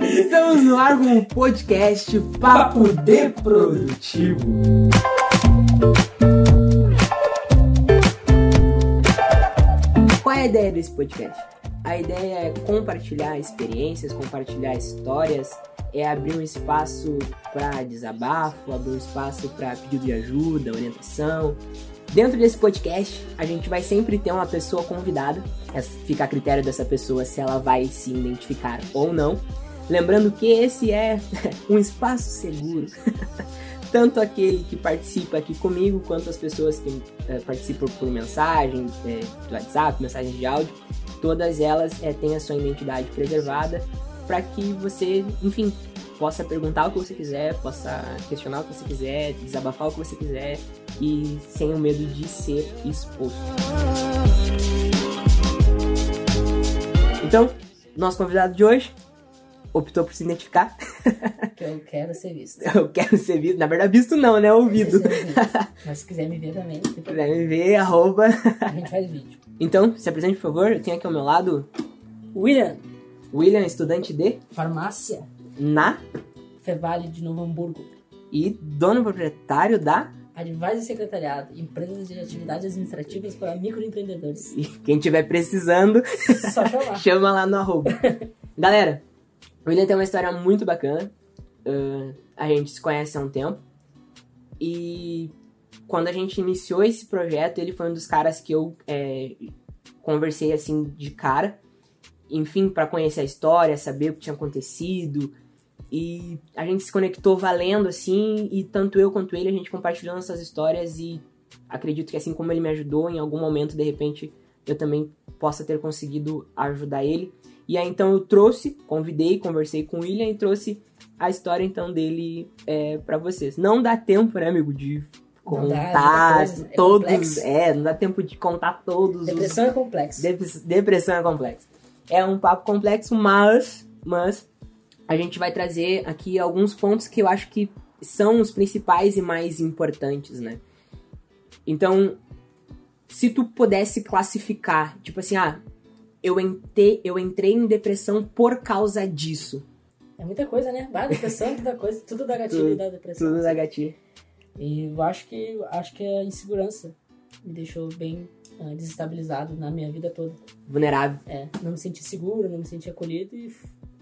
Estamos no ar com o podcast Papo de Produtivo. Qual é a ideia desse podcast? A ideia é compartilhar experiências, compartilhar histórias, é abrir um espaço para desabafo, abrir um espaço para pedido de ajuda, orientação. Dentro desse podcast, a gente vai sempre ter uma pessoa convidada. Fica a critério dessa pessoa se ela vai se identificar ou não. Lembrando que esse é um espaço seguro. Tanto aquele que participa aqui comigo, quanto as pessoas que é, participam por mensagem, é, do WhatsApp, mensagens de áudio, todas elas é, têm a sua identidade preservada para que você, enfim, possa perguntar o que você quiser, possa questionar o que você quiser, desabafar o que você quiser e sem o medo de ser exposto. Então, nosso convidado de hoje optou por se identificar. Eu quero ser visto. Eu quero ser visto. Na verdade, visto não, né? Ouvido. Mas se quiser me ver também. Se quiser me ver, arroba. A gente faz vídeo. Então, se apresente, por favor. Eu tenho aqui ao meu lado. William. William, estudante de. Farmácia. Na. Fevale de Novo Hamburgo. E dono proprietário da. Advisor Secretariado, empresas de atividades administrativas para microempreendedores. E quem tiver precisando, só chamar. chama lá no arroba. Galera, o William tem uma história muito bacana. Uh, a gente se conhece há um tempo. E quando a gente iniciou esse projeto, ele foi um dos caras que eu é, conversei assim de cara. Enfim, para conhecer a história, saber o que tinha acontecido. E a gente se conectou valendo assim. E tanto eu quanto ele, a gente compartilhou nossas histórias. E acredito que assim como ele me ajudou, em algum momento, de repente, eu também possa ter conseguido ajudar ele. E aí então eu trouxe, convidei, conversei com o William e trouxe a história então dele é, para vocês. Não dá tempo, né, amigo, de contar dá, é todos. É, é, não dá tempo de contar todos. Depressão os... é complexo. Depressão é complexo. É um papo complexo, mas, mas a gente vai trazer aqui alguns pontos que eu acho que são os principais e mais importantes, né? Então, se tu pudesse classificar, tipo assim, ah, eu entrei, eu entrei em depressão por causa disso. É muita coisa, né? Bah, depressão, muita coisa, tudo da gatilho tudo, da depressão. Tudo da gatilho. E eu acho que acho que a insegurança me deixou bem uh, desestabilizado na minha vida toda. Vulnerável. É, não me senti seguro, não me senti acolhido e,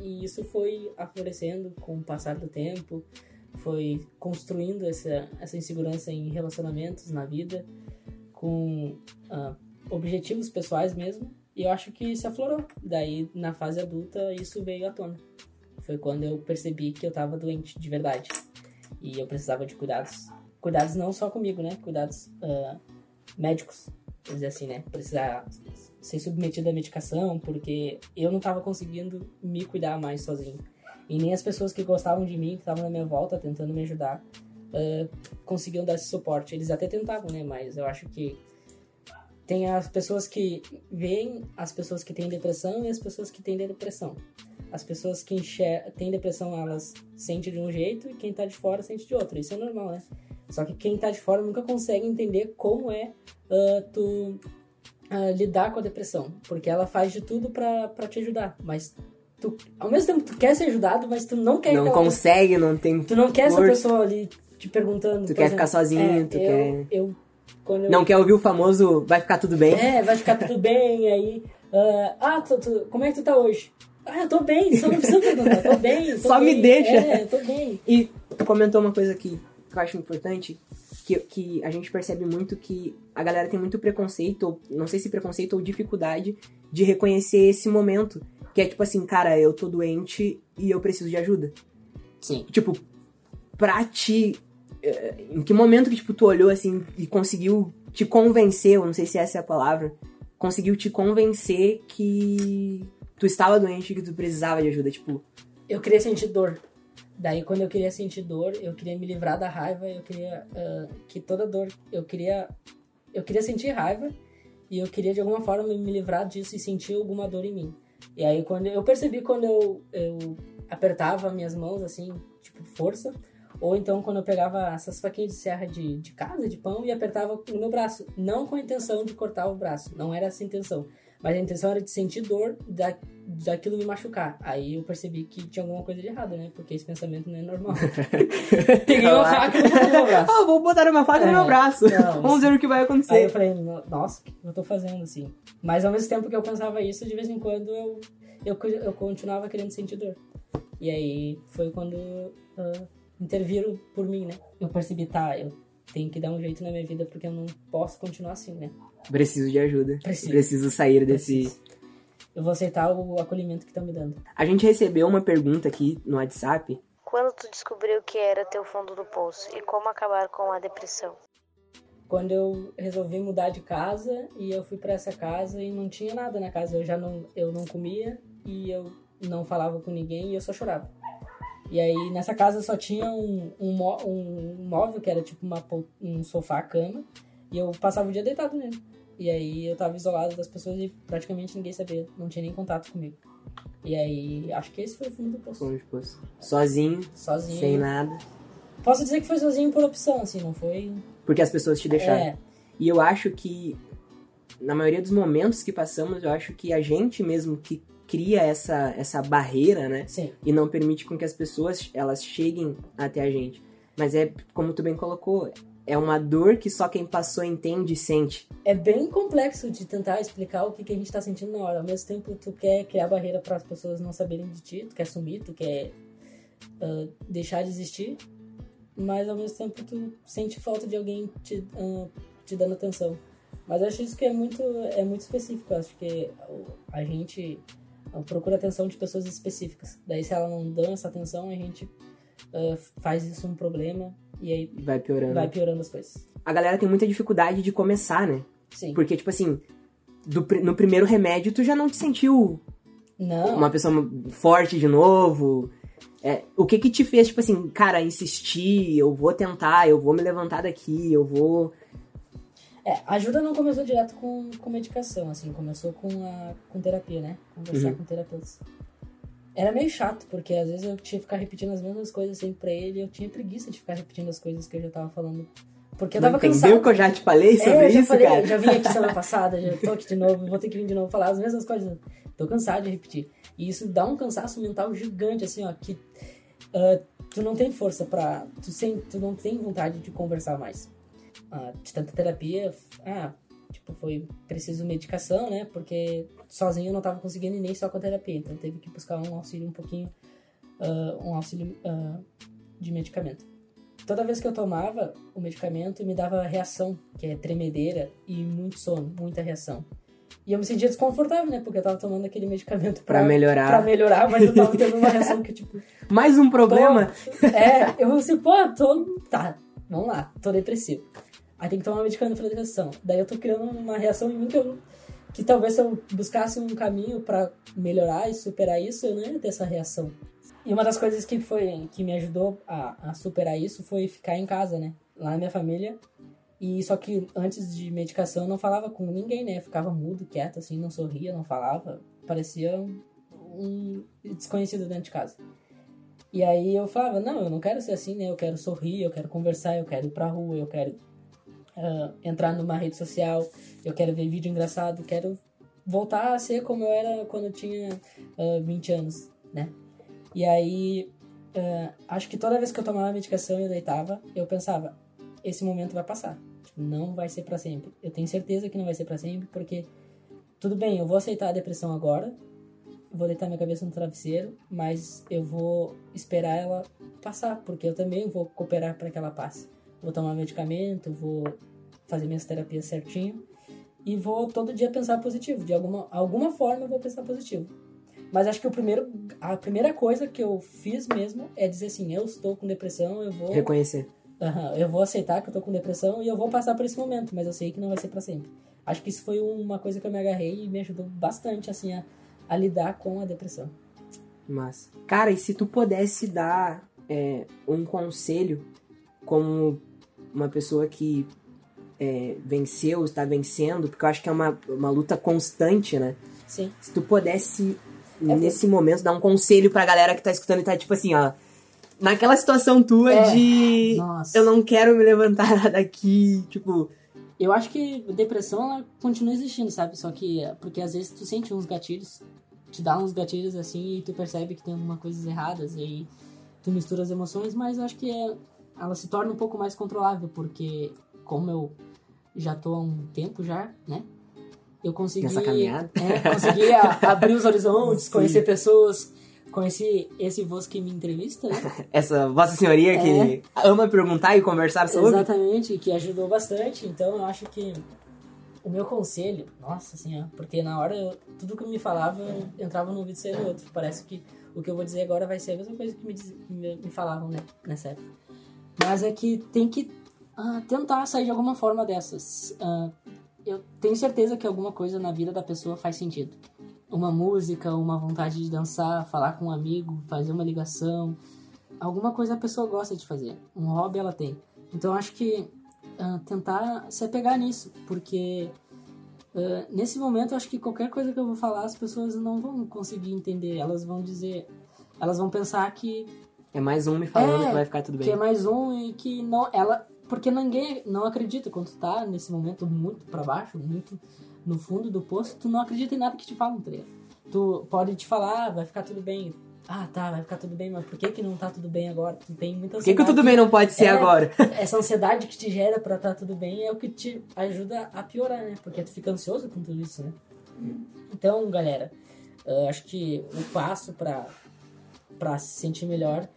e isso foi aflorescendo com o passar do tempo, foi construindo essa, essa insegurança em relacionamentos, na vida, com uh, objetivos pessoais mesmo e eu acho que se aflorou. Daí, na fase adulta, isso veio à tona. Foi quando eu percebi que eu tava doente de verdade. E eu precisava de cuidados. Cuidados não só comigo, né? Cuidados uh, médicos. Quer dizer assim, né? Precisar ser submetido à medicação, porque eu não tava conseguindo me cuidar mais sozinho. E nem as pessoas que gostavam de mim, que estavam na minha volta tentando me ajudar, uh, conseguiam dar esse suporte. Eles até tentavam, né? Mas eu acho que tem as pessoas que veem as pessoas que têm depressão e as pessoas que têm depressão. As pessoas que têm depressão, elas sentem de um jeito e quem tá de fora sente de outro. Isso é normal, né? Só que quem tá de fora nunca consegue entender como é uh, tu uh, lidar com a depressão. Porque ela faz de tudo para te ajudar. Mas tu, ao mesmo tempo, tu quer ser ajudado, mas tu não quer... Não consegue, pessoa, não tem... Tu não quer essa pessoa ali te perguntando... Tu quer exemplo, ficar sozinho, é, tu eu, quer... Eu quando não quer ouvir o famoso vai ficar tudo bem? É, vai ficar tudo bem, aí. Uh, ah, tu, tu, como é que tu tá hoje? Ah, eu tô bem, só não precisa perguntar, tô bem. Tô só bem. me deixa. É, tô bem. E tu comentou uma coisa aqui que eu acho importante, que, que a gente percebe muito que a galera tem muito preconceito, ou não sei se preconceito ou dificuldade de reconhecer esse momento. Que é tipo assim, cara, eu tô doente e eu preciso de ajuda. Sim. Tipo, pra ti é, em que momento que tipo tu olhou assim e conseguiu te convencer, eu não sei se essa é a palavra, conseguiu te convencer que tu estava doente e que tu precisava de ajuda, tipo, eu queria sentir dor. Daí quando eu queria sentir dor, eu queria me livrar da raiva, eu queria uh, que toda dor, eu queria eu queria sentir raiva e eu queria de alguma forma me livrar disso e sentir alguma dor em mim. E aí quando eu percebi quando eu, eu apertava minhas mãos assim, tipo força, Ou então quando eu pegava essas faquinhas de serra de, de casa, de pão, e apertava no meu braço. Não com a intenção de cortar o braço, não era essa a intenção. Mas a intenção era de sentir dor da, daquilo me machucar. Aí eu percebi que tinha alguma coisa de errado, né? Porque esse pensamento não é normal. Peguei uma faca no meu braço. Ah, vou botar uma faca no É, meu braço. não, Vamos ver o que vai Aí acontecer. eu falei, "No- nossa, o que eu tô fazendo assim? Mas ao mesmo tempo que eu pensava isso, de vez em quando eu, eu, eu continuava querendo sentir dor. E aí foi quando ah, interviram por mim, né? Eu percebi, tá, eu tenho que dar um jeito na minha vida porque eu não posso continuar assim, né? Preciso de ajuda. Preciso. Preciso sair desse. Preciso. Eu vou aceitar o acolhimento que estão me dando. A gente recebeu uma pergunta aqui no WhatsApp. Quando tu descobriu que era teu fundo do poço e como acabar com a depressão? Quando eu resolvi mudar de casa e eu fui pra essa casa e não tinha nada na casa, eu já não, eu não comia e eu não falava com ninguém e eu só chorava. E aí nessa casa só tinha um, um, um móvel que era tipo uma, um sofá, cama, e eu passava o dia deitado nele. E aí eu tava isolado das pessoas e praticamente ninguém sabia, não tinha nem contato comigo. E aí acho que esse foi o fundo do poço. Vamos supor, Sozinho, Sozinho. sem nada. Posso dizer que foi sozinho por opção, assim, não foi. Porque as pessoas te deixaram. É, E eu acho que, na maioria dos momentos que passamos, eu acho que a gente mesmo que cria essa, essa barreira, né? sim. E não permite com que as pessoas elas cheguem até a gente. Mas é, como tu bem colocou, é uma dor que só quem passou entende e sente. É bem complexo de tentar explicar o que, que a gente tá sentindo na hora. Ao mesmo tempo, tu quer criar barreira para as pessoas não saberem de ti, tu quer sumir, tu quer ah, deixar de existir, mas ao mesmo tempo tu sente falta de alguém te, ah, te dando atenção. Mas eu acho isso que é muito, é muito específico. Eu acho que a gente procura atenção de pessoas específicas. Daí, se ela não dão essa atenção, a gente ah, faz isso um problema e aí Vai piorando. vai piorando as coisas. A galera tem muita dificuldade de começar, né? Sim. Porque, tipo assim, do no primeiro remédio tu já não te sentiu Não. uma pessoa forte de novo. É, o que que te fez, tipo assim, cara, insistir, eu vou tentar, eu vou me levantar daqui, eu vou. É, a ajuda não começou direto com, com medicação, assim, começou com, a, com terapia, né? Conversar Uhum. com terapeutas. Era meio chato, porque às vezes eu tinha que ficar repetindo as mesmas coisas sempre pra ele eu tinha preguiça de ficar repetindo as coisas que eu já tava falando. Porque eu Não tava entendeu cansado. que eu já te falei sobre é, eu já isso, falei, cara? já vim aqui semana passada, já tô aqui de novo, vou ter que vir de novo falar as mesmas coisas. Tô cansado de repetir. E isso dá um cansaço mental gigante, assim, ó, que ah, tu não tem força pra. Tu, sem, tu não tem vontade de conversar mais. Ah, de tanta terapia, ah, tipo, foi preciso medicação, né? Porque sozinho eu não tava conseguindo nem só com a terapia. Então teve que buscar um auxílio um pouquinho. ah, um auxílio ah, de medicamento. Toda vez que eu tomava o medicamento, me dava reação, que é tremedeira e muito sono, muita reação. E eu me sentia desconfortável, né? Porque eu tava tomando aquele medicamento pra, Pra melhorar. pra melhorar, mas eu tava tendo uma reação que, tipo, Mais um problema. é, eu assim, pô, tô. Tá, vamos lá, tô depressivo. Aí tem que tomar medicamento pra depressão. Daí eu tô criando uma reação em mim que eu. Que talvez se eu buscasse um caminho pra melhorar e superar isso, eu não ia ter essa reação. E uma das coisas que foi que me ajudou a, a superar isso foi ficar em casa, né? Lá na minha família. E só que antes de medicação eu não falava com ninguém, né? Eu ficava mudo, quieto, assim, não sorria, não falava. Parecia um desconhecido dentro de casa. E aí eu falava, não, eu não quero ser assim, né? Eu quero sorrir, eu quero conversar, eu quero ir pra rua, eu quero ah, entrar numa rede social, eu quero ver vídeo engraçado, quero voltar a ser como eu era quando eu tinha ah, 20 anos, né? E aí, ah, acho que toda vez que eu tomava medicação e eu deitava, eu pensava, esse momento vai passar. Tipo, não vai ser pra sempre. Eu tenho certeza que não vai ser pra sempre, porque tudo bem, eu vou aceitar a depressão agora, vou deitar minha cabeça no travesseiro, mas eu vou esperar ela passar, porque eu também vou cooperar para que ela passe. Vou tomar medicamento, vou fazer minhas terapias certinho e vou todo dia pensar positivo. De alguma, alguma forma eu vou pensar positivo. Mas acho que o primeiro, a primeira coisa que eu fiz mesmo é dizer assim, eu estou com depressão, eu vou Reconhecer. Aham, eu vou aceitar que eu tô com depressão e eu vou passar por esse momento, mas eu sei que não vai ser pra sempre. Acho que isso foi uma coisa que eu me agarrei e me ajudou bastante, assim, a, a lidar com a depressão. Mas, cara, e se tu pudesse dar é, um conselho como uma pessoa que é, venceu, está vencendo, porque eu acho que é uma, uma luta constante, né? Sim. Se tu pudesse, É nesse momento, dar um conselho pra galera que tá escutando e tá tipo assim, ó. naquela situação tua É. de Nossa. eu não quero me levantar daqui, tipo, Eu acho que depressão ela continua existindo, sabe? Só que é porque às vezes tu sente uns gatilhos, te dá uns gatilhos assim e tu percebe que tem alguma coisas erradas e aí tu mistura as emoções, mas eu acho que é, ela se torna um pouco mais controlável porque como eu já tô há um tempo já, né? Eu consegui Nessa caminhada. é, consegui a- abrir os horizontes, Sim. conhecer pessoas, conheci esse voz que me entrevista, né? essa vossa senhoria que ama perguntar e conversar sobre. Exatamente, que ajudou bastante. Então eu acho que o meu conselho, nossa senhora, porque na hora eu- tudo que me falava eu entrava num vídeo e saía no outro. Parece que o que eu vou dizer agora vai ser a mesma coisa que me, diz- me, me falavam né, nessa época. Mas é que tem que ah, tentar sair de alguma forma dessas. Ah, eu tenho certeza que alguma coisa na vida da pessoa faz sentido. Uma música, uma vontade de dançar, falar com um amigo, fazer uma ligação. Alguma coisa a pessoa gosta de fazer. Um hobby ela tem. Então acho que ah, tentar se apegar nisso, porque ah, nesse momento acho que qualquer coisa que eu vou falar as pessoas não vão conseguir entender. Elas vão dizer, elas vão pensar que É mais um me falando É, que vai ficar tudo que é bem. mais um e que não ela porque ninguém não acredita quando tu tá nesse momento muito pra baixo muito no fundo do poço tu não acredita em nada que te falam tá tu pode te falar ah, vai ficar tudo bem ah tá vai ficar tudo bem mas por que que não tá tudo bem agora tu tem muita Por que, que o ansiedade tudo bem não pode ser É. agora? essa ansiedade que te gera pra tá tudo bem é o que te ajuda a piorar né porque tu fica ansioso com tudo isso né então galera eu acho que o passo pra para se sentir melhor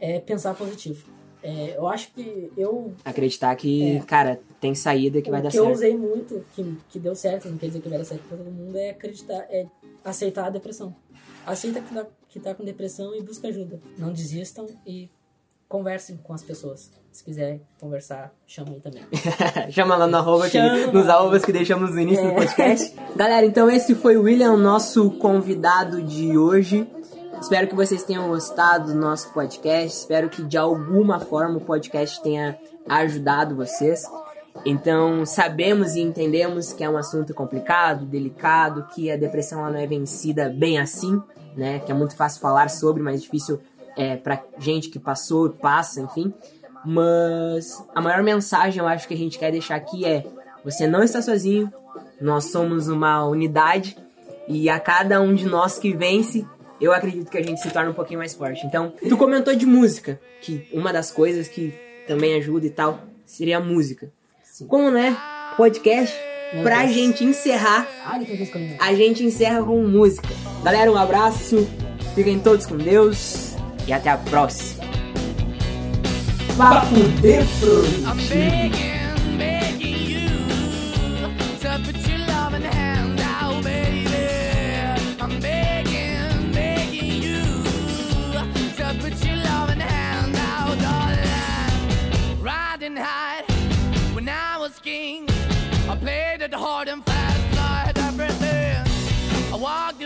é pensar positivo É, eu acho que eu Acreditar que, É. cara, tem saída que vai o dar que eu certo. usei muito que, que deu certo não quer dizer que vai dar certo pra todo mundo é acreditar é aceitar a depressão aceita que, tá, que tá com depressão e busca ajuda não desistam e conversem com as pessoas se quiserem conversar chama aí também Chama lá no arroba que, nos arrobas que deixamos no início do É. podcast. Galera, então esse foi o William, nosso convidado de hoje. Espero que vocês tenham gostado do nosso podcast. Espero que de alguma forma o podcast tenha ajudado vocês. Então, sabemos e entendemos que é um assunto complicado, delicado, que a depressão não é vencida bem assim, né? Que é muito fácil falar sobre, mas difícil é, pra gente que passou, passa, enfim. Mas a maior mensagem eu acho que a gente quer deixar aqui é: você não está sozinho, nós somos uma unidade e a cada um de nós que vence, eu acredito que a gente se torna um pouquinho mais forte. Então, tu comentou de música, que uma das coisas que também ajuda e tal seria a música. Como né? Podcast, Meu pra Deus. gente encerrar, ah a gente encerra com música. Galera, um abraço, fiquem todos com Deus e até a próxima. Papo de Riding high when I was king, I played it hard and fast, I had everything. I walked